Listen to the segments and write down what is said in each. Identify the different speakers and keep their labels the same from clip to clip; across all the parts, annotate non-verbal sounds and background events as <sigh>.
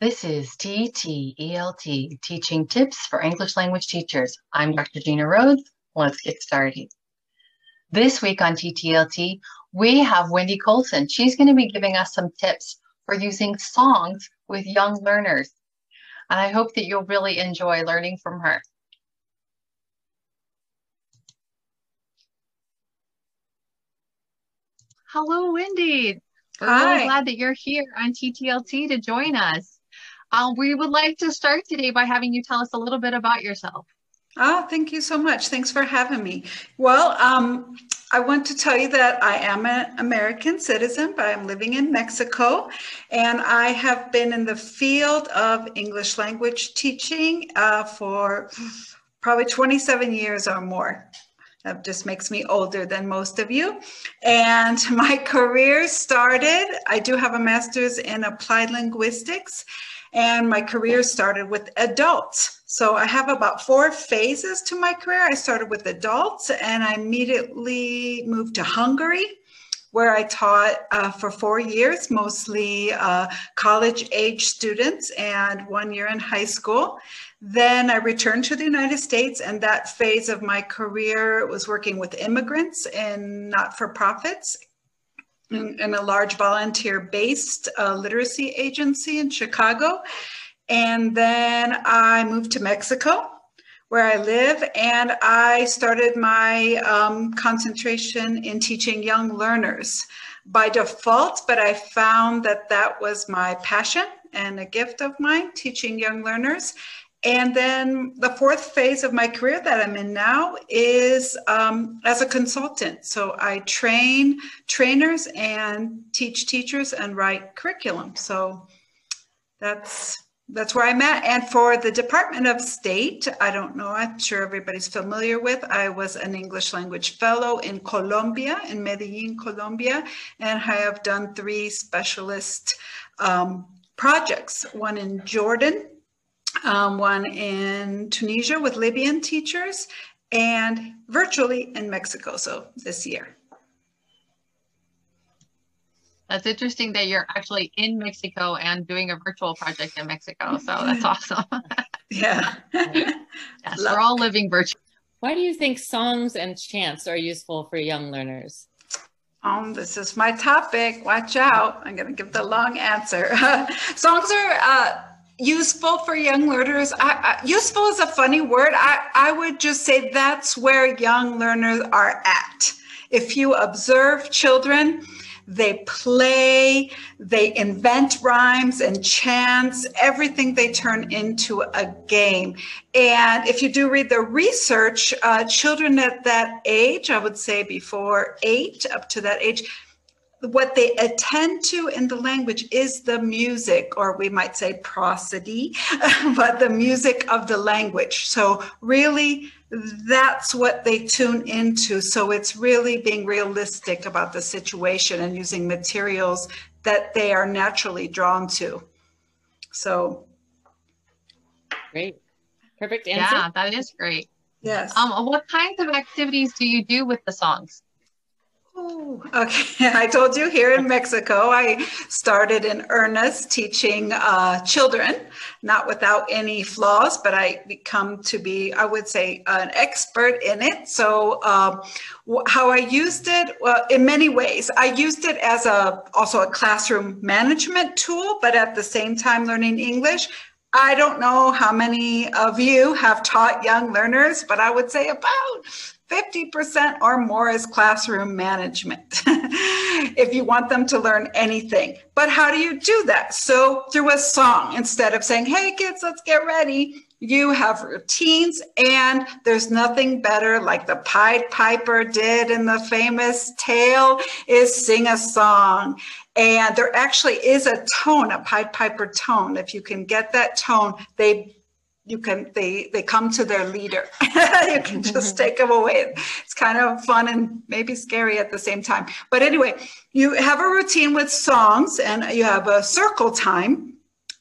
Speaker 1: This is TTELT, Teaching Tips for English Language Teachers. I'm Dr. Gina Rhodes. Let's get started. This week on TTLT, we have Wendy Colson. She's going to be giving us some tips for using songs with young learners. And I hope that you'll really enjoy learning from her. Hello, Wendy. We're
Speaker 2: Hi.
Speaker 1: really glad that you're here on TTLT to join us. Um, we would like to start today by having you tell us a little bit about yourself.
Speaker 2: Oh, thank you so much. Thanks for having me. Well, um, I want to tell you that I am an American citizen, but I'm living in Mexico, and I have been in the field of English language teaching uh, for probably 27 years or more. That just makes me older than most of you. And <laughs> my career started, I do have a master's in applied linguistics, and my career started with adults. So I have about four phases to my career. I started with adults and I immediately moved to Hungary, where I taught uh, for four years, mostly uh, college age students and one year in high school. Then I returned to the United States, and that phase of my career was working with immigrants in not for profits in, a large volunteer based uh, literacy agency in Chicago. And then I moved to Mexico, where I live, and I started my um, concentration in teaching young learners by default, but I found that that was my passion and a gift of mine, teaching young learners. And then the fourth phase of my career that I'm in now is um, as a consultant. So I train trainers and teach teachers and write curriculum. So that's that's where I'm at. And for the Department of State, I don't know, I'm sure everybody's familiar with, I was an English language fellow in Colombia, in Medellin, Colombia, and I have done three specialist um, projects, one in Jordan, um, one in Tunisia with Libyan teachers, and virtually in Mexico, so this year.
Speaker 1: That's interesting that you're actually in Mexico and doing a virtual project in Mexico. So that's awesome. <laughs>
Speaker 2: Yeah. <laughs>
Speaker 1: yes, we're all living virtually.
Speaker 3: Why do you think songs and chants are useful for young learners?
Speaker 2: Um, this is my topic. Watch out. I'm going to give the long answer. <laughs> songs are uh, useful for young learners. I, I, useful is a funny word. I, I would just say that's where young learners are at. If you observe children, they play, they invent rhymes and chants, everything they turn into a game. And if you do read the research, uh, children at that age, I would say before eight, up to that age, what they attend to in the language is the music, or we might say prosody, <laughs> but the music of the language. So, really, that's what they tune into. So, it's really being realistic about the situation and using materials that they are naturally drawn to. So,
Speaker 3: great. Perfect answer.
Speaker 1: Yeah, that is great.
Speaker 2: Yes.
Speaker 1: Um, what kinds of activities do you do with the songs?
Speaker 2: Okay. <laughs> I told you here in Mexico, I started in earnest teaching uh, children, not without any flaws, but I become to be, I would say, an expert in it. So, um, how I used it, well, in many ways, I used it as a also a classroom management tool, but at the same time learning English. I don't know how many of you have taught young learners, but I would say about 50% or more is classroom management <laughs> if you want them to learn anything. But how do you do that? So, through a song, instead of saying, hey, kids, let's get ready, you have routines, and there's nothing better like the Pied Piper did in the famous tale is sing a song. And there actually is a tone, a Pied Piper tone. If you can get that tone, they you can they they come to their leader <laughs> you can just take them away it's kind of fun and maybe scary at the same time but anyway you have a routine with songs and you have a circle time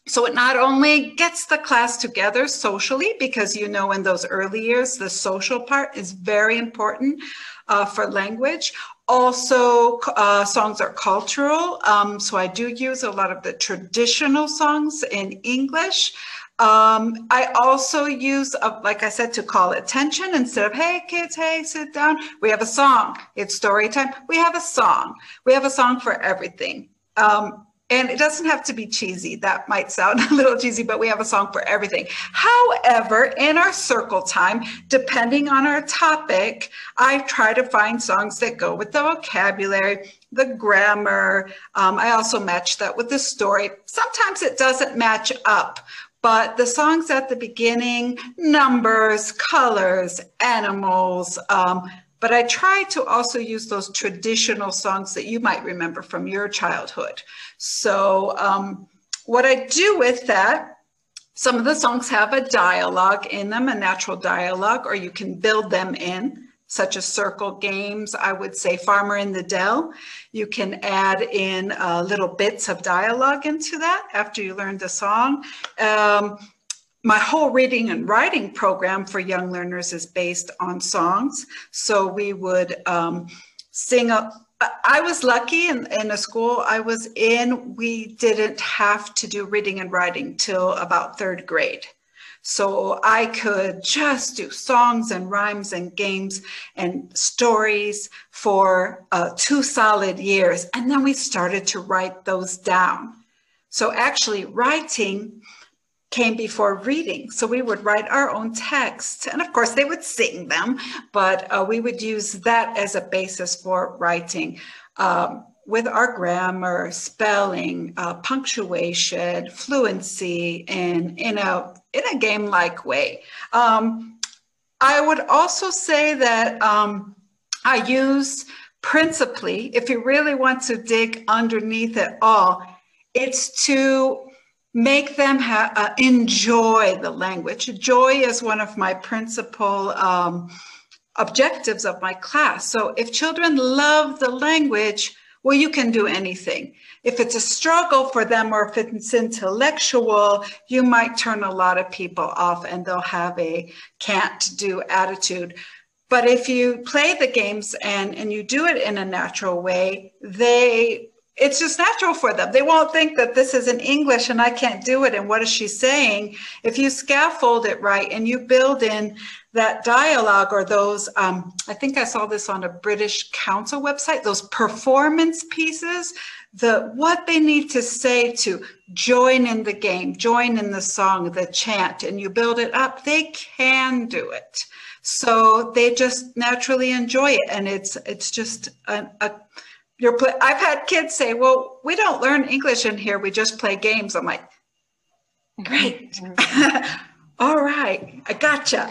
Speaker 2: so it not only gets the class together socially because you know in those early years the social part is very important uh, for language. Also, uh, songs are cultural. Um, so I do use a lot of the traditional songs in English. Um, I also use, like I said, to call attention instead of, hey, kids, hey, sit down. We have a song. It's story time. We have a song. We have a song for everything. Um, and it doesn't have to be cheesy. That might sound <laughs> a little cheesy, but we have a song for everything. However, in our circle time, depending on our topic, I try to find songs that go with the vocabulary, the grammar. Um, I also match that with the story. Sometimes it doesn't match up, but the songs at the beginning, numbers, colors, animals, um, but I try to also use those traditional songs that you might remember from your childhood. So, um, what I do with that, some of the songs have a dialogue in them, a natural dialogue, or you can build them in, such as circle games. I would say Farmer in the Dell. You can add in uh, little bits of dialogue into that after you learn the song. Um, my whole reading and writing program for young learners is based on songs. So we would um, sing up. I was lucky in, in a school I was in, we didn't have to do reading and writing till about third grade. So I could just do songs and rhymes and games and stories for uh, two solid years. And then we started to write those down. So actually, writing came before reading. So we would write our own texts. And of course, they would sing them, but uh, we would use that as a basis for writing. Um, with our grammar, spelling, uh, punctuation, fluency, and in a in a game-like way. Um, I would also say that um, I use principally, if you really want to dig underneath it all, it's to make them ha- uh, enjoy the language. Joy is one of my principal um, objectives of my class. So if children love the language, well, you can do anything. If it's a struggle for them or if it's intellectual, you might turn a lot of people off and they'll have a can't do attitude. But if you play the games and, and you do it in a natural way, they it's just natural for them. They won't think that this is in English and I can't do it. And what is she saying? If you scaffold it right and you build in that dialogue or those, um, I think I saw this on a British Council website, those performance pieces, the what they need to say to join in the game, join in the song, the chant, and you build it up, they can do it. So they just naturally enjoy it. And it's it's just a, a you're play- I've had kids say, "Well, we don't learn English in here. We just play games." I'm like, "Great, <laughs> all right, I gotcha."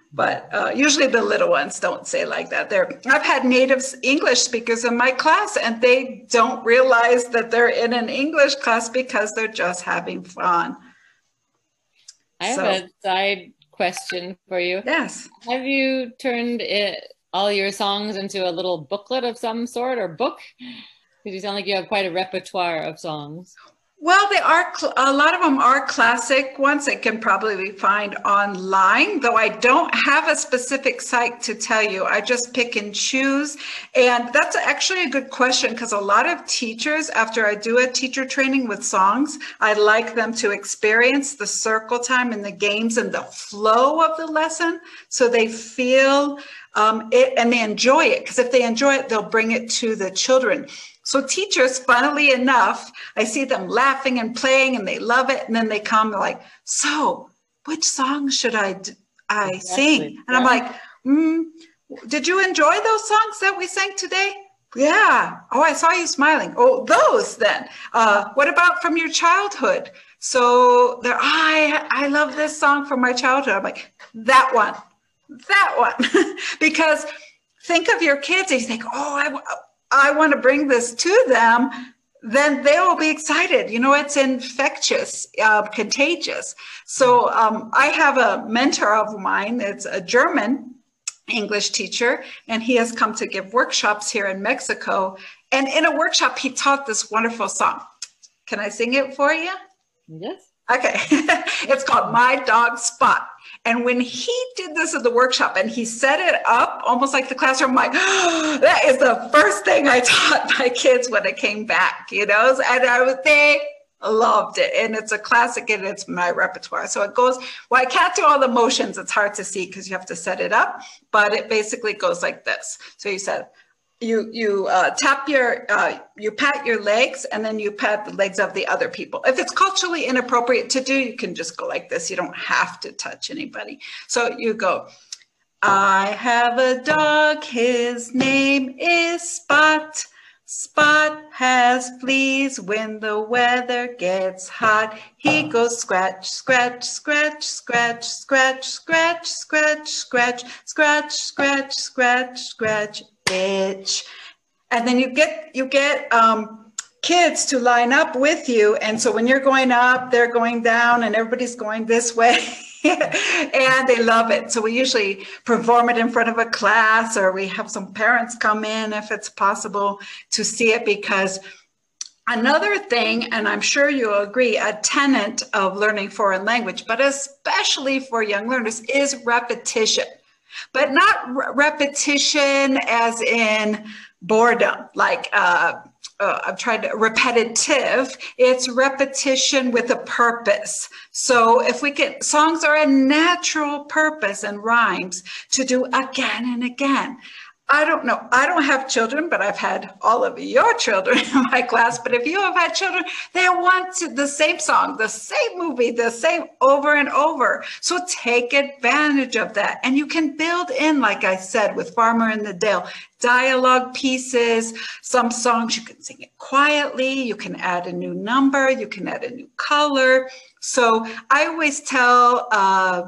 Speaker 2: <laughs> but uh, usually the little ones don't say like that. They're I've had native English speakers in my class, and they don't realize that they're in an English class because they're just having fun.
Speaker 3: I have a side question for you.
Speaker 2: Yes.
Speaker 3: Have you turned it all your songs into a little booklet of some sort or book? Because you sound like you have quite a repertoire of songs.
Speaker 2: Well, they are a lot of them are classic ones that can probably be found online, though I don't have a specific site to tell you. I just pick and choose. And that's actually a good question because a lot of teachers, after I do a teacher training with songs, I like them to experience the circle time and the games and the flow of the lesson so they feel um, it, and they enjoy it because if they enjoy it, they'll bring it to the children. So teachers, funnily enough, I see them laughing and playing and they love it. And then they come like, so which song should I, I exactly. sing? And yeah. I'm like, mm, did you enjoy those songs that we sang today? Yeah. Oh, I saw you smiling. Oh, those then. Uh, what about from your childhood? So there, I I love this song from my childhood. I'm like that one that one. <laughs> Because think of your kids and you think oh i, I want to bring this to them then they will be excited. You know it's infectious uh, contagious. So um, i have a mentor of mine it's a german english teacher and he has come to give workshops here in mexico. And in a workshop he taught this wonderful song. Can i sing it for you?
Speaker 3: Yes.
Speaker 2: Okay. <laughs> It's called my dog spot And when he did this at the workshop and he set it up almost like the classroom, I'm like, oh, <gasps> that is the first thing I <laughs> taught my kids when I came back, you know? And I was, they loved it. And it's a classic and it's my repertoire. So it goes, well, I can't do all the motions. It's hard to see because you have to set it up, but it basically goes like this. So you said, you you uh, tap your uh, you pat your legs and then you pat the legs of the other people if it's culturally inappropriate to do you can just go like this you don't have to touch anybody so you go i have a dog his name is spot spot has fleas when the weather gets hot he goes scratch scratch scratch scratch scratch scratch scratch scratch scratch scratch scratch scratch bitch. And then you get you get um, kids to line up with you. And so when you're going up, they're going down, and everybody's going this way. <laughs> and they love it. So we usually perform it in front of a class, or we have some parents come in if it's possible to see it because Another thing, and I'm sure you'll agree, a tenet of learning foreign language, but especially for young learners, is repetition but not re- repetition as in boredom, like uh, uh, I've tried to, repetitive. It's repetition with a purpose. So if we can, songs are a natural purpose and rhymes to do again and again. I don't know. I don't have children, but I've had all of your children <laughs> in my class. But if you have had children, they want the same song, the same movie, the same over and over. So take advantage of that. And you can build in, like I said, with Farmer in the Dell, dialogue pieces. Some songs you can sing it quietly. You can add a new number. You can add a new color. So I always tell, uh,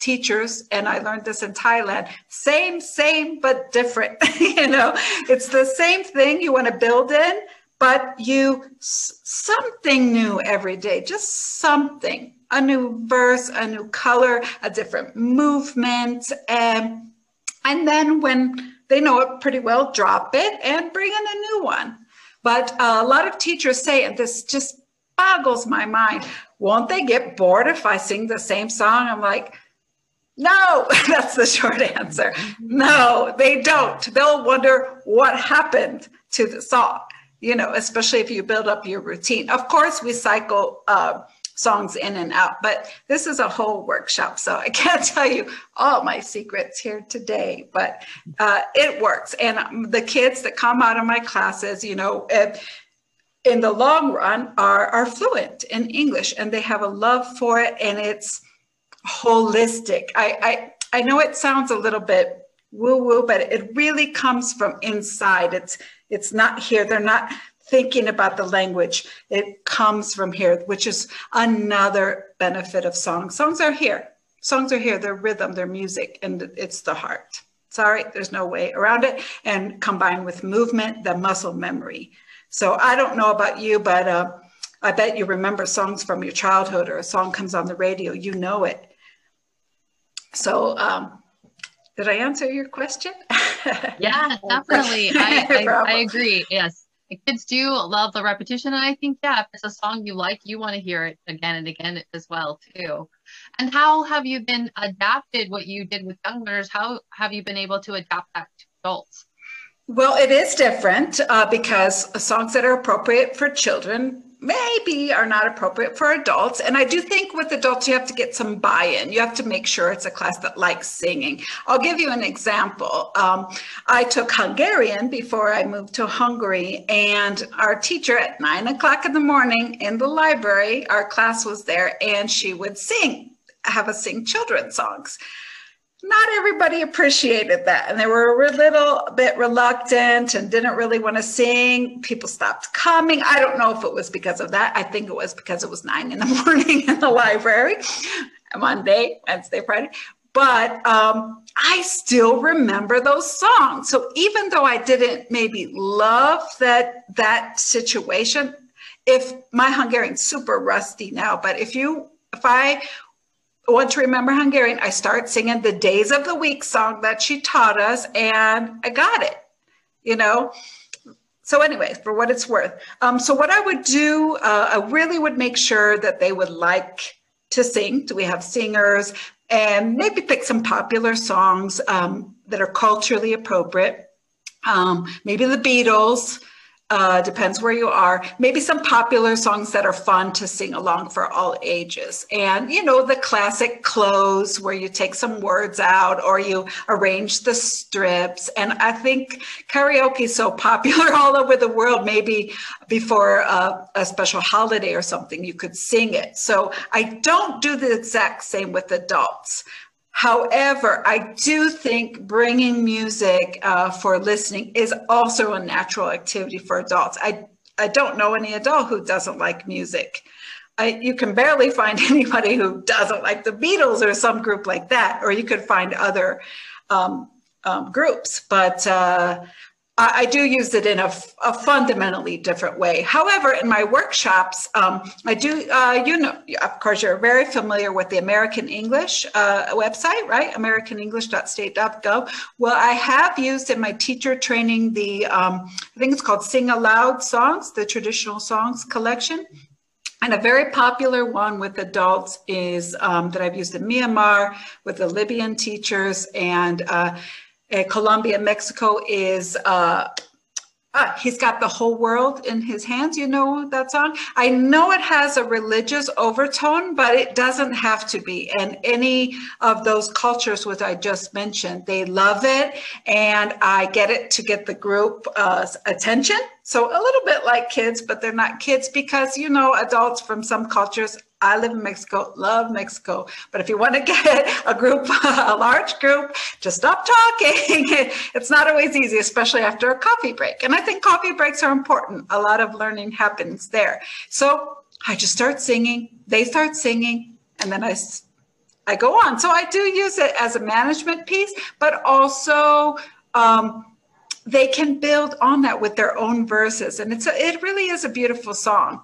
Speaker 2: teachers and i learned this in thailand. Same same but different <laughs> you know? It's the same thing you want to build in but you something new every day just something. A new verse a new color a different movement and and then when they know it pretty well drop it and bring in a new one. But a lot of teachers say and this just boggles my mind won't they get bored if i sing the same song? I'm like no, <laughs> that's the short answer. No, they don't. They'll wonder what happened to the song, you know, especially if you build up your routine. Of course, we cycle uh, songs in and out, but this is a whole workshop. So I <laughs> can't tell you all my secrets here today, but uh, it works. And the kids that come out of my classes, you know, in the long run are, are fluent in English and they have a love for it. And it's, holistic. I, I, I know it sounds a little bit woo woo, but it really comes from inside. It's, it's not here. They're not thinking about the language. It comes from here, which is another benefit of songs. Songs are here. Songs are here. They're rhythm, they're music, and it's the heart. Sorry, there's no way around it. And combined with movement, the muscle memory. So I don't know about you, but uh, I bet you remember songs from your childhood or a song comes on the radio, you know it. So, um, did I answer your question? <laughs>
Speaker 1: yeah, definitely. <laughs> I, I, I, agree. Yes. The kids do love the repetition. And I think, yeah, if it's a song you like, you want to hear it again and again as well, too. And how have you been adapted what you did with young learners? How have you been able to adapt that to adults?
Speaker 2: Well, it is different uh, because songs that are appropriate for children maybe are not appropriate for adults. And I do think with adults, you have to get some buy in. You have to make sure it's a class that likes singing. I'll give you an example. Um, I took Hungarian before I moved to Hungary, and our teacher at nine o'clock in the morning in the library, our class was there, and she would sing, have us sing children's songs not everybody appreciated that and they were a little bit reluctant and didn't really want to sing. People stopped coming. I don't know if it was because of that. I think it was because it was nine in the <laughs> morning in the library. Monday wednesday friday. But um, i still remember those songs. So even though i didn't maybe love that that situation if my hungarian's super rusty now but if you if i want to remember Hungarian, I start singing the Days of the Week song that she taught us, and I got it, you know. So, anyway, for what it's worth. Um, so, what I would do, uh, I really would make sure that they would like to sing. Do we have singers? and maybe pick some popular songs um, that are culturally appropriate. Um, maybe the Beatles, uh, depends where you are. Maybe some popular songs that are fun to sing along for all ages. And, you know, the classic cloze where you take some words out or you arrange the strips. And I think karaoke is so <laughs> popular all over the world, maybe before uh, a special holiday or something, you could sing it. So I don't do the exact same with adults. However, I do think bringing music uh, for listening is also a natural activity for adults. I, I don't know any adult who doesn't like music. I, you can barely find <laughs> anybody who doesn't like the Beatles or some group like that, or you could find other um, um, groups. But uh, I, I do use it in a, a, fundamentally different way. However, in my workshops, um, I do, uh, you know, of course, you're very familiar with the American English uh, website, right? AmericanEnglish.state.gov. Well, I have used in my teacher training the, um, I think it's called Sing Aloud Songs, the traditional songs collection. And a very popular one with adults is um, that I've used in Myanmar with the Libyan teachers and uh, uh, Colombia, Mexico is uh, ah, he's got the whole world in his hands. You know that song? I know it has a religious overtone, but it doesn't have to be. And any of those cultures, which I just mentioned, they love it. And I get it to get the group uh, attention. So a little bit like kids, but they're not kids because, you know, adults from some cultures I live in Mexico, love Mexico. But if you want to <laughs> get a group, a large group, just stop talking. <laughs> it's not always easy, especially after a coffee break. And I think coffee breaks are important. A lot of learning happens there. So I just start singing, they start singing, and then I, I go on. So I do use it as a management piece, but also um, they can build on that with their own verses. And it's a, it really is a beautiful song.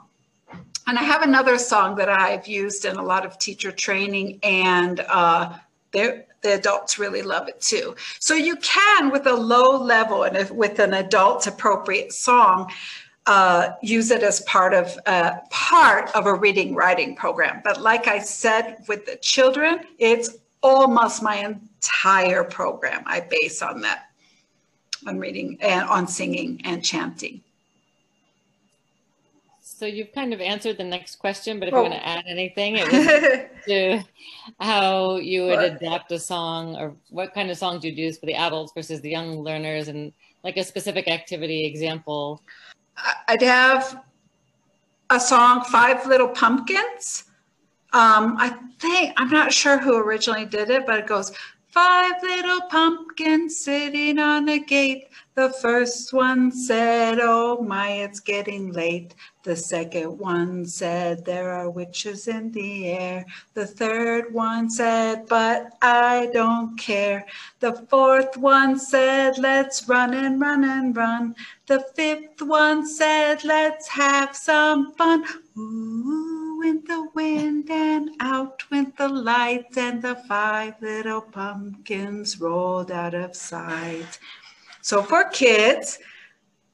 Speaker 2: And I have another song that I've used in a lot of teacher training, and uh, the adults really love it too. So you can, with a low level and with an adult appropriate song, uh, use it as part of uh, part of a reading writing program. But like I said, with the children, it's almost my entire program. I base on that, on reading and on singing and chanting.
Speaker 3: So you've kind of answered the next question, but if oh. you want to add anything, it was <laughs> to how you would adapt a song or what kind of songs you'd use for the adults versus the young learners and like a specific activity example.
Speaker 2: I'd have a song, Five Little Pumpkins. Um, I think, I'm not sure who originally did it, but it goes, Five little pumpkins sitting on a gate. The first one said, Oh my, it's getting late. The second one said, There are witches in the air. The third one said, But I don't care. The fourth one said, Let's run and run and run. The fifth one said, Let's have some fun. Ooh, went the wind and out went the lights, and the five little pumpkins rolled out of sight. So for kids,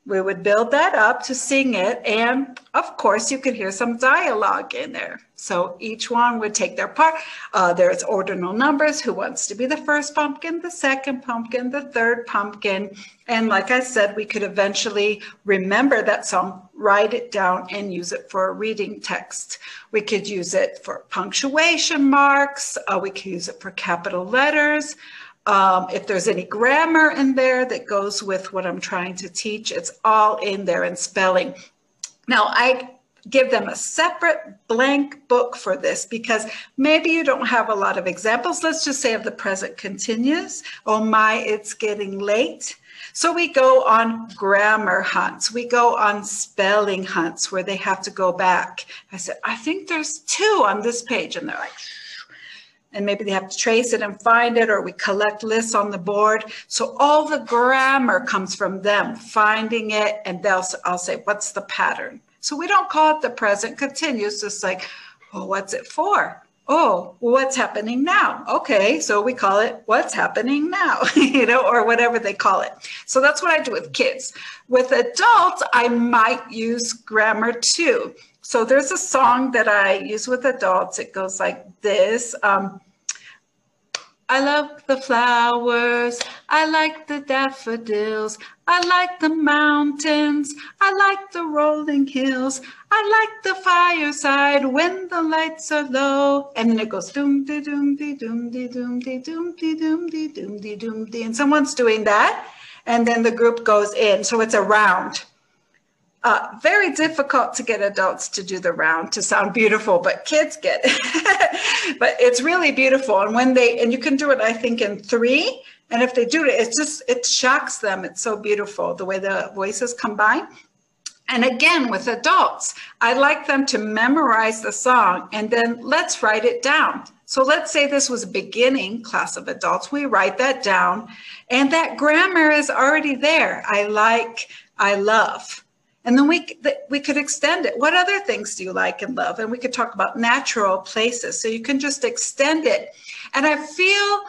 Speaker 2: we would build that up to sing it. And of course, you could hear some dialogue in there. So each one would take their part. Uh, there's ordinal numbers who wants to be the first pumpkin, the second pumpkin, the third pumpkin. And like I said, we could eventually remember that song, write it down, and use it for a reading text. We could use it for punctuation marks. Uh, we could use it for capital letters. Um, if there's any grammar in there that goes with what I'm trying to teach, it's all in there in spelling. Now, I give them a separate blank book for this because maybe you don't have a lot of examples. Let's just say of the present continuous. Oh my, it's getting late. So we go on grammar hunts. We go on spelling hunts where they have to go back. I said, I think there's two on this page. And they're like, and maybe they have to trace it and find it, or we collect lists on the board. So all the grammar comes from them finding it, and they'll I'll say, "What's the pattern?" So we don't call it the present continuous. Just like, "Well, what's it for?" Oh, what's happening now? Okay, so we call it "What's happening now," <laughs> you know, or whatever they call it. So that's what I do with kids. With adults, I might use grammar too. So there's a song that I use with adults. It goes like this. Um, I love the flowers. I like the daffodils. I like the mountains. I like the rolling hills. I like the fireside when the lights are low. And then it goes doom de doom de doom de doom de doom de doom de doom de doom de. And someone's doing that. And then the group goes in. So it's a round. Uh, very difficult to get adults to do the round to sound beautiful, but kids get it. <laughs> but it's really beautiful. And when they, and you can do it, I think, in three. And if they do it, it just, it shocks them. It's so beautiful the way the voices combine. And again, with adults, I like them to memorize the song and then let's write it down. So let's say this was a beginning class of adults. We write that down and that grammar is already there. I like, I love. And then we, we could extend it. What other things do you like and love? And we could talk about natural places. So you can just extend it. And I feel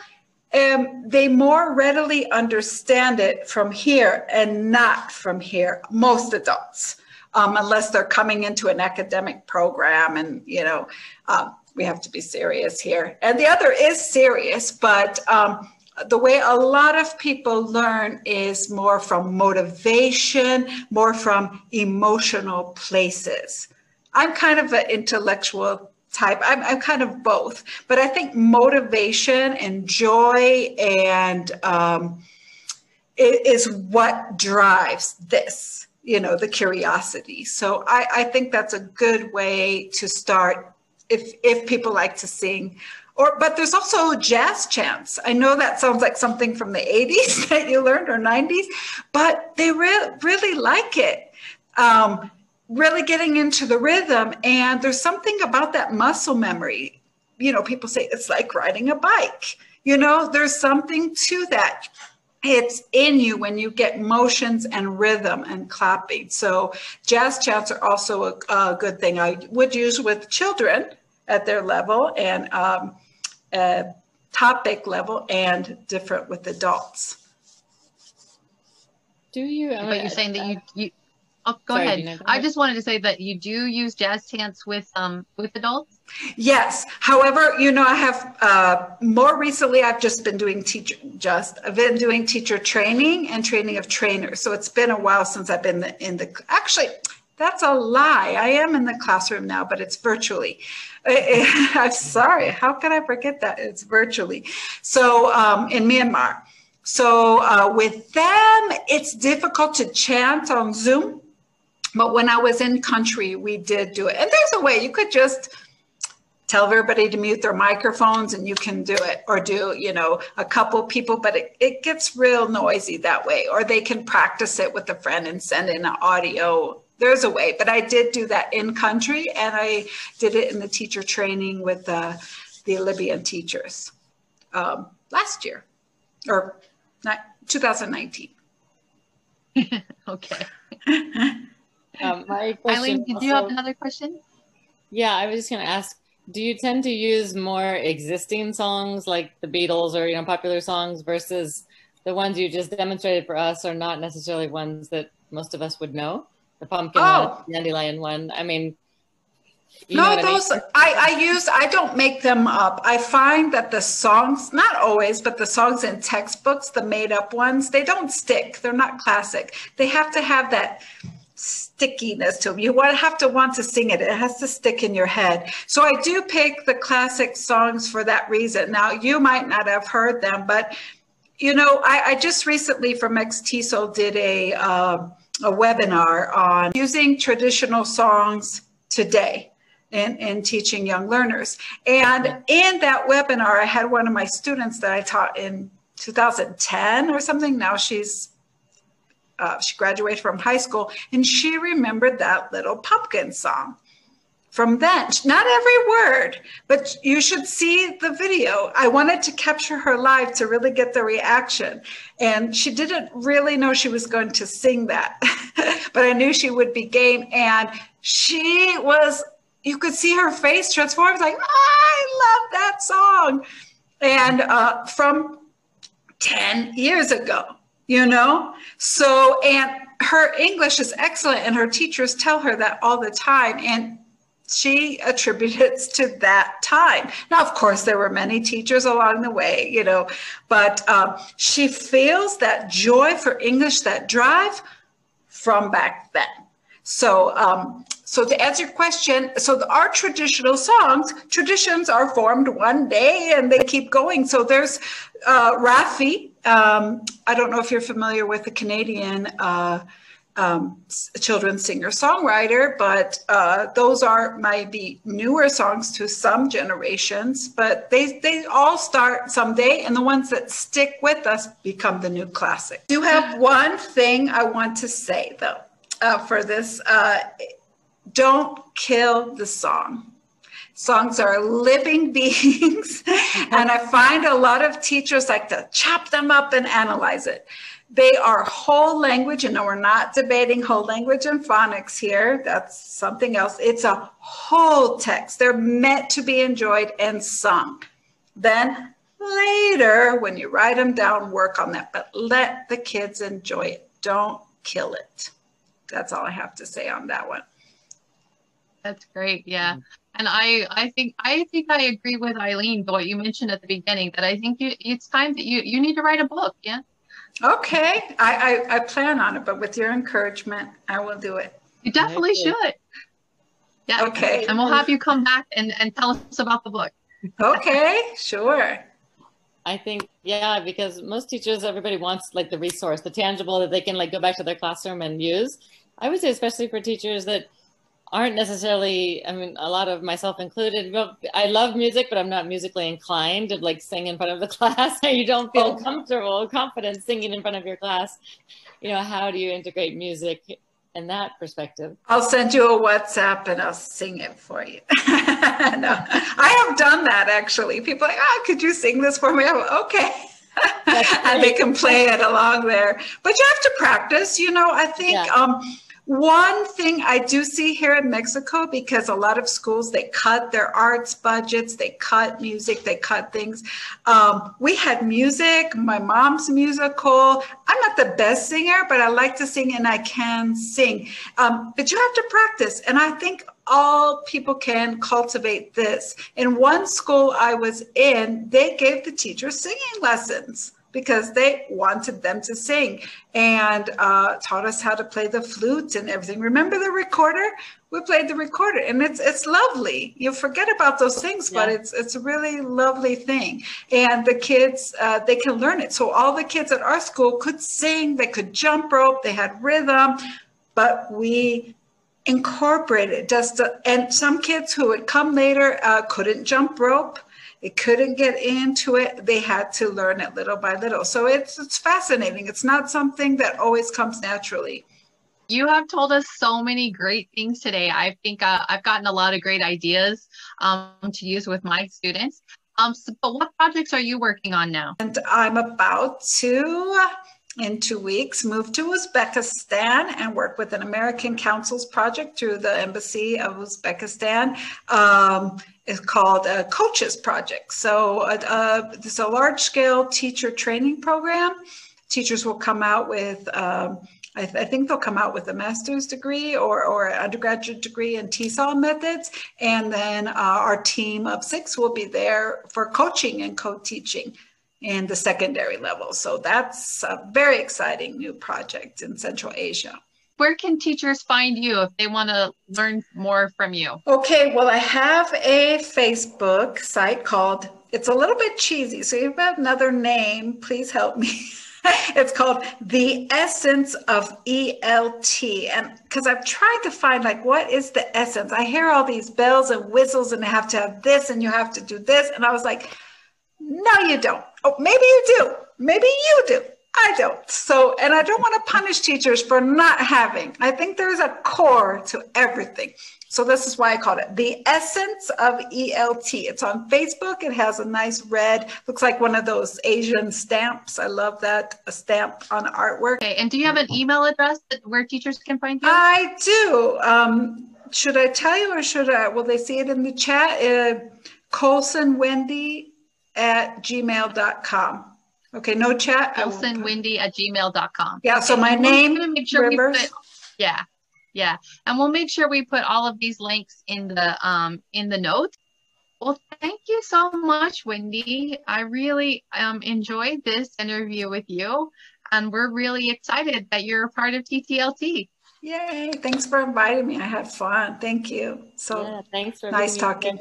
Speaker 2: um, they more readily understand it from here and not from here, most adults, um, unless they're coming into an academic program and, you know, um, we have to be serious here. And the other is serious, but um, the way a lot of people learn is more from motivation, more from emotional places. I'm kind of an intellectual type. I'm, I'm kind of both, but I think motivation and joy and um, is what drives this, you know, the curiosity. So I, I think that's a good way to start if if people like to sing or, but there's also jazz chants. I know that sounds like something from the 80s <laughs> that you learned or 90s, but they re- really like it. Um, really getting into the rhythm. And there's something about that muscle memory. You know, people say it's like riding a bike. You know, there's something to that. It's in you when you get motions and rhythm and clapping. So, jazz chants are also a, a good thing I would use with children at their level. And um, uh, topic level and different with adults.
Speaker 3: Do you?
Speaker 1: But you're saying that you, you oh, go, Sorry, ahead. Gina, go ahead. I just wanted to say that you do use jazz chants with um with adults.
Speaker 2: Yes. However, you know, I have uh, more recently. I've just been doing teacher. Just I've been doing teacher training and training of trainers. So it's been a while since I've been in the. Actually, that's a lie. I am in the classroom now, but it's virtually. <laughs> I'm sorry. How can I forget that? It's virtually. So um, in Myanmar. So uh, with them, it's difficult to chant on Zoom. But when I was in country, we did do it. And there's a way you could just tell everybody to mute their microphones and you can do it or do you know a couple people but it, it gets real noisy that way or they can practice it with a friend and send in an audio there's a way, but I did do that in country and I did it in the teacher training with uh, the Libyan teachers um, last year or not 2019. <laughs>
Speaker 1: okay. <laughs>
Speaker 3: um, my
Speaker 1: question Eileen, did also, you have another question?
Speaker 3: Yeah, I was just going to ask do you tend to use more existing songs like the Beatles or you know popular songs versus the ones you just demonstrated for us are not necessarily ones that most of us would know? The pumpkin oh. one, dandelion one. I mean,
Speaker 2: no, those I, mean? I, I use I don't make them up. I find that the songs, not always, but the songs in textbooks, the made up ones, they don't stick. They're not classic. They have to have that stickiness to them. You want have to want to sing it. It has to stick in your head. So I do pick the classic songs for that reason. Now you might not have heard them, but you know, I, I just recently from MEXTESOL did a. Uh, a webinar on using traditional songs today in, in teaching young learners. And in that webinar, I had one of my students that I taught in 2010 or something. Now she's uh, she graduated from high school and she remembered that little pumpkin song from then. Not every word, but you should see the video. I wanted to capture her live to really get the reaction. And she didn't really know she was going to sing that, <laughs> but I knew she would be game. And she was, you could see her face transform, like, I love that song. And uh, from 10 years ago, you know? So, and her English is excellent, and her teachers tell her that all the time. And she attributes to that time. Now, of course, there were many teachers along the way, you know, but um, she feels that joy for English, that drive from back then. So, um, so to answer your question, so our traditional songs, traditions are formed one day and they keep going. So there's uh, Raffi. Um, I don't know if you're familiar with the Canadian uh, um, children's singer songwriter, but uh, those are maybe newer songs to some generations, but they, they all start someday, and the ones that stick with us become the new classic. Do have one thing I want to say though uh, for this uh, don't kill the song. Songs are living <laughs> beings, mm-hmm. and I find a lot of teachers like to chop them up and analyze it. They are whole language, and we're not debating whole language and phonics here. That's something else. It's a whole text. They're meant to be enjoyed and sung. Then later, when you write them down, work on that, but let the kids enjoy it. Don't kill it. That's all I have to say on that one.
Speaker 1: That's great. Yeah. Mm-hmm. And I, I think I think I agree with Eileen, what you mentioned at the beginning, that I think you, it's time that you you need to write a book. Yeah.
Speaker 2: Okay, I, I, I plan on it, but with your encouragement, I will do it.
Speaker 1: You definitely should. Yeah.
Speaker 2: Okay.
Speaker 1: And we'll have you come back and, and tell us about the book.
Speaker 2: okay, sure.
Speaker 3: I think, yeah, because most teachers, everybody wants like the resource, the tangible that they can like go back to their classroom and use. I would say, especially for teachers that aren't necessarily i mean a lot of myself included. I love music but i'm not musically inclined to like sing in front of the <laughs> class. You don't feel oh. comfortable confident singing in front of your class. You know how do you integrate music in that perspective?
Speaker 2: I'll send you a whatsapp and i'll sing it for you. <laughs> No i have done that actually. People like oh could you sing this for me? I'm, okay. <laughs> And they can play it along there. But you have to practice you know i think yeah. um one thing I do see here in Mexico, because a lot of schools, they cut their arts budgets, they cut music, they cut things. Um, we had music, my mom's musical. I'm not the best singer, but I like to sing and I can sing. Um, but you have to practice. And I think all people can cultivate this. In one school I was in, they gave the teachers singing lessons because they wanted them to sing and uh, taught us how to play the flute and everything. Remember the recorder? We played the recorder, and it's it's lovely. You forget about those things, yeah. but it's it's a really lovely thing. And the kids uh, they can learn it. So all the kids at our school could sing, they could jump rope, they had rhythm, but we incorporated just and some kids who would come later uh, couldn't jump rope they couldn't get into it. They had to learn it little by little. So it's it's fascinating. It's not something that always comes naturally.
Speaker 1: You have told us so many great things today. I think uh, I've gotten a lot of great ideas um, to use with my students. Um, so, but what projects are you working on now?
Speaker 2: And I'm about to in two weeks, move to Uzbekistan and work with an American Councils project through the Embassy of Uzbekistan. Um, it's called a Coaches Project. So uh, uh, it's a large scale teacher training program. Teachers will come out with um, I, th- I, think they'll come out with a master's degree or, or undergraduate degree in TESOL methods. And then uh, our team of six will be there for coaching and co teaching and the secondary level. So that's a very exciting new project in Central Asia.
Speaker 1: Where can teachers find you if they want to learn more from you?
Speaker 2: Okay, well, I have a Facebook site called, it's a little bit cheesy, so you've got another name, please help me. <laughs> it's called The Essence of ELT. And because I've tried to find, like, what is the essence? I hear all these bells and whistles, and I have to have this, and you have to do this. And I was like, no, you don't. Oh, maybe you do. Maybe you do. I don't. So, and I don't want to punish teachers for not having. I think there's a core to everything. So this is why I called it the essence of ELT. It's on Facebook. It has a nice red, looks like one of those Asian stamps. I love that a stamp on artwork.
Speaker 1: Okay. And do you have an email address that, where teachers can find you?
Speaker 2: I do. Um, should I tell you or should I? Will they see it in the chat? Uh, Colson Wendy at gmail.com. Okay, no chat.
Speaker 1: Colson Wendy at gmail.com.
Speaker 2: Yeah, so my name,
Speaker 1: make sure Rivers. Put, yeah, Yeah, and we'll make sure we put all of these links in the um in the notes. Well, thank you so much, Wendy. I really um enjoyed this interview with you, and we're really excited that you're a part of TTLT.
Speaker 2: Yay! Thanks for inviting me. I had fun. Thank you. So
Speaker 3: yeah, thanks for
Speaker 2: nice talking.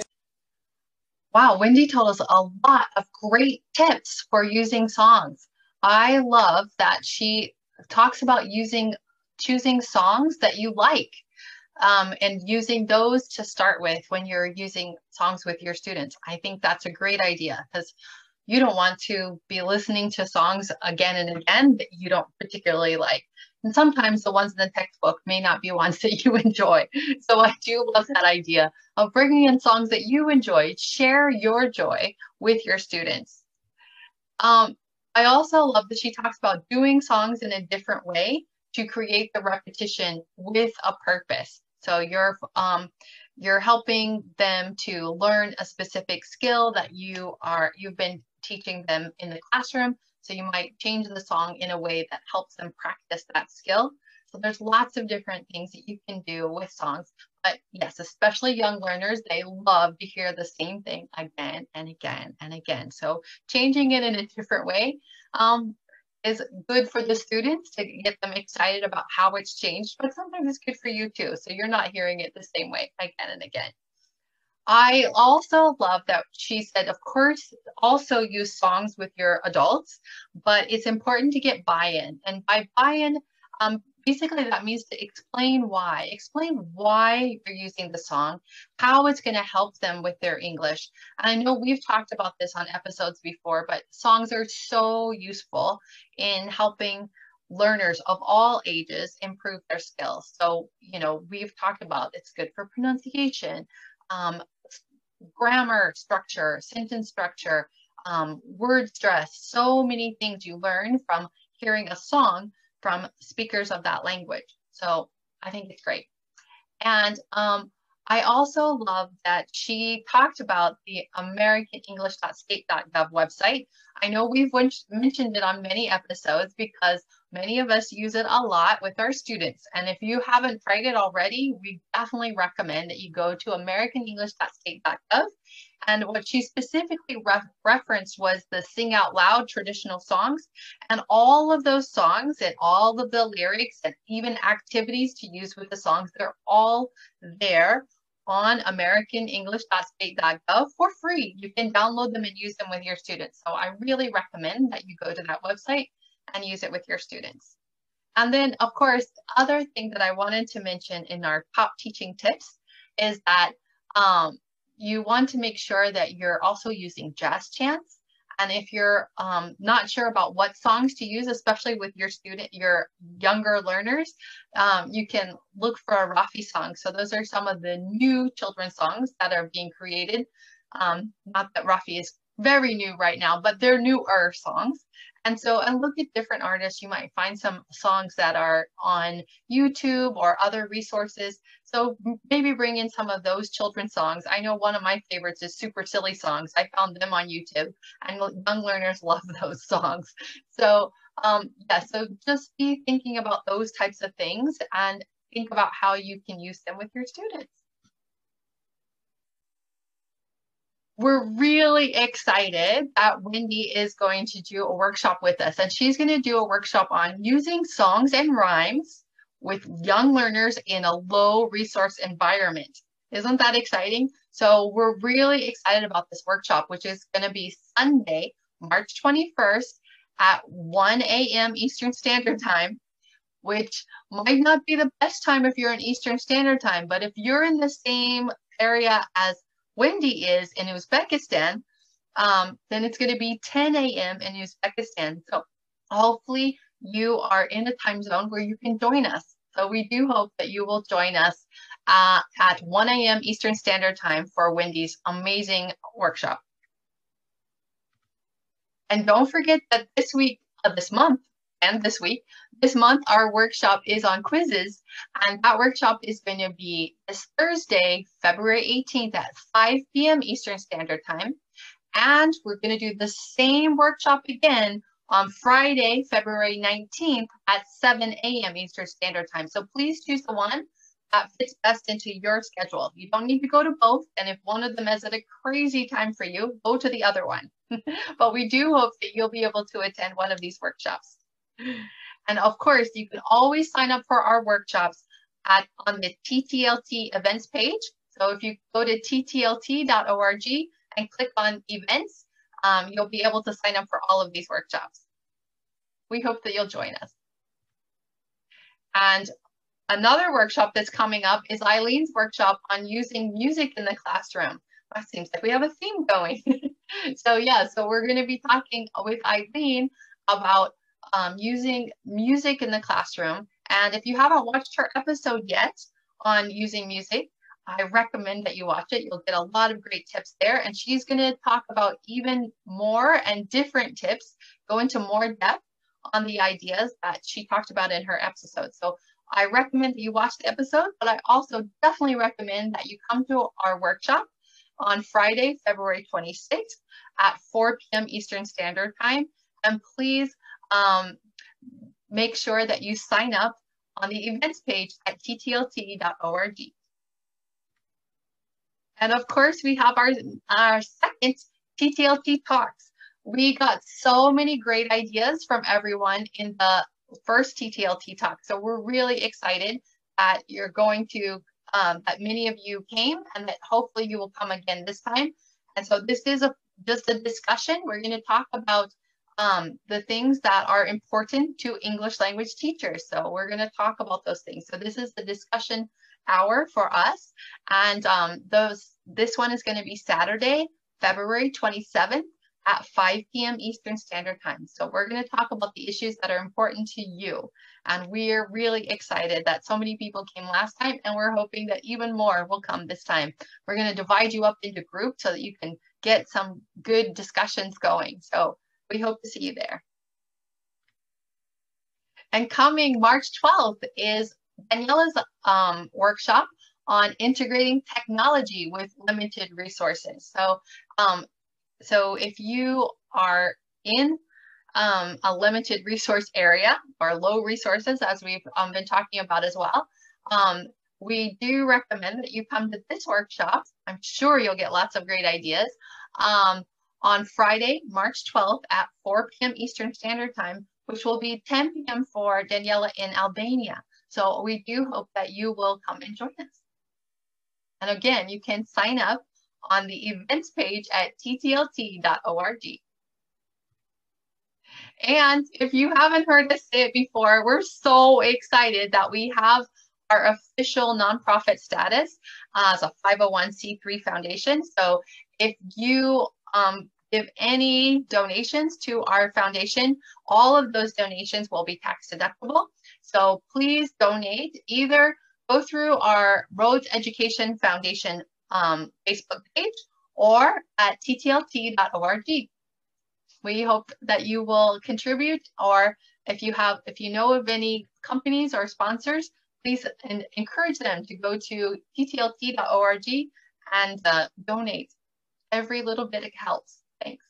Speaker 1: Wow, Wendy told us a lot of great tips for using songs. I love that she talks about using choosing songs that you like um, and using those to start with when you're using songs with your students. I think that's a great idea because you don't want to be listening to songs again and again that you don't particularly like. And sometimes the ones in the textbook may not be ones <laughs> that you enjoy. So I do love that idea of bringing in songs that you enjoy. Share your joy with your students. Um, I also love that she talks about doing songs in a different way to create the repetition with a purpose. So you're um, you're helping them to learn a specific skill that you are you've been teaching them in the classroom. So you might change the song in a way that helps them practice that skill. So there's lots of different things that you can do with songs. But yes, especially young learners, they love to hear the same thing again and again and again. So changing it in a different way um, is good for the students to get them excited about how it's changed, but sometimes it's good for you too. So you're not hearing it the same way again and again. I also love that she said, of course, also use songs with your adults, but it's important to get buy-in. And by buy-in, um, basically that means to explain why. Explain why you're using the song how it's going to help them with their english. And i know we've talked about this on episodes before but songs are so useful in helping learners of all ages improve their skills. So you know we've talked about it's good for pronunciation um, grammar structure sentence structure um, word stress so many things you learn from hearing a song from speakers of that language. So I think it's great. And um, I also love that she talked about the AmericanEnglish.state.gov website. I know we've mentioned it on many episodes because many of us use it a lot with our students. And if you haven't tried it already, we definitely recommend that you go to AmericanEnglish.state.gov and what she specifically ref referenced was the sing out loud traditional songs. And all of those songs and all of the lyrics and even activities to use with the songs, they're all there on americanenglish.state.gov for free. You can download them and use them with your students. So I really recommend that you go to that website and use it with your students. And then, of course, other thing that I wanted to mention in our top teaching tips is that um, you want to make sure that you're also using jazz chants. And if you're um, not sure about what songs to use, especially with your student, your younger learners, um, you can look for a Raffi song. So those are some of the new children's songs that are being created. Um, not that Raffi is very new right now, but they're newer songs. And so, and look at different artists. You might find some songs that are on YouTube or other resources. So maybe bring in some of those children's songs. I know one of my favorites is Super Simple Songs. I found them on YouTube, and young learners <laughs> love those songs. So um, yeah, so just be thinking about those types of things and think about how you can use them with your students. We're really excited that Wendy is going to do a workshop with us. And she's going to do a workshop on using songs and rhymes with young learners in a low resource environment. Isn't that exciting? So we're really excited about this workshop, which is going to be Sunday, March 21st at 1 a.m. Eastern Standard Time, which might not be the best time if you're in Eastern Standard Time, but if you're in the same area as Wendy is in Uzbekistan, um, then it's going to be 10 a.m. in Uzbekistan. So hopefully you are in a time zone where you can join us. So we do hope that you will join us uh, at 1 a.m. Eastern Standard Time for Wendy's amazing workshop. And don't forget that this week, uh, this month, and this week, this month, our workshop is on quizzes, and that workshop is going to be this Thursday, February 18th at 5 p.m. Eastern Standard Time. And we're going to do the same workshop again on Friday, February 19th at 7 a.m. Eastern Standard Time. So please choose the one that fits best into your schedule. You don't need to go to both. And if one of them is at a crazy time for you, go to the other one. <laughs> but we do hope that you'll be able to attend one of these workshops. And of course, you can always sign up for our workshops at on the TTLT events page. So if you go to ttlt.org and click on events, um, you'll be able to sign up for all of these workshops. We hope that you'll join us. And another workshop that's coming up is Eileen's workshop on using music in the classroom. That seems like we have a theme going. <laughs> so yeah, so we're going to be talking with Eileen about um, using music in the classroom. And if you haven't watched her episode yet on using music, I recommend that you watch it. You'll get a lot of great tips there. And she's going to talk about even more and different tips, go into more depth on the ideas that she talked about in her episode. So I recommend that you watch the episode, but I also definitely recommend that you come to our workshop on Friday, February 26th at 4 p.m. Eastern Standard Time. And please um, make sure that you sign up on the events page at ttlt.org. And of course, we have our, our second TTLT talks. We got so many great ideas from everyone in the first TTLT talk. So we're really excited that you're going to, um, that many of you came and that hopefully you will come again this time. And so this is a just a discussion. We're going to talk about um, the things that are important to English language teachers. So we're going to talk about those things. So this is the discussion hour for us. And um, those this one is going to be Saturday, February 27th at 5 p.m. Eastern Standard Time. So we're going to talk about the issues that are important to you. And we're really excited that so many people came last time and we're hoping that even more will come this time. We're going to divide you up into groups so that you can get some good discussions going. So we hope to see you there. And coming March 12th is Daniela's um, workshop on integrating technology with limited resources. So, um, so if you are in um, a limited resource area or low resources, as we've um, been talking about as well, um, we do recommend that you come to this workshop. I'm sure you'll get lots of great ideas. On Friday, March 12th at 4 p.m. Eastern Standard Time, which will be 10 p.m. for Daniela in Albania. So we do hope that you will come and join us. And again, you can sign up on the events page at ttlt.org. And if you haven't heard us say it before, we're so excited that we have our official nonprofit status as a 501c3 foundation. So if you um, give any donations to our foundation, all of those donations will be tax deductible. So please donate either go through our Rhodes Education Foundation um, Facebook page or at ttlt.org. We hope that you will contribute or if you have, if you know of any companies or sponsors, please encourage them to go to ttlt.org and uh, donate. Every little bit helps. Thanks.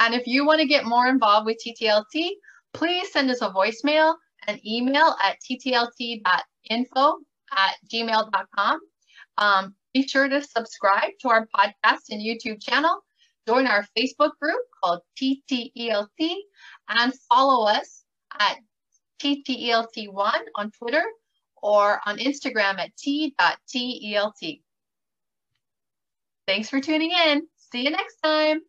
Speaker 1: And if you want to get more involved with TTLT, please send us a voicemail, an email at ttlt.info at gmail.com. Um, be sure to subscribe to our podcast and YouTube channel. Join our Facebook group called TTELT and follow us at TTELT1 on Twitter or on Instagram at t.telt. Thanks for tuning in. See you next time.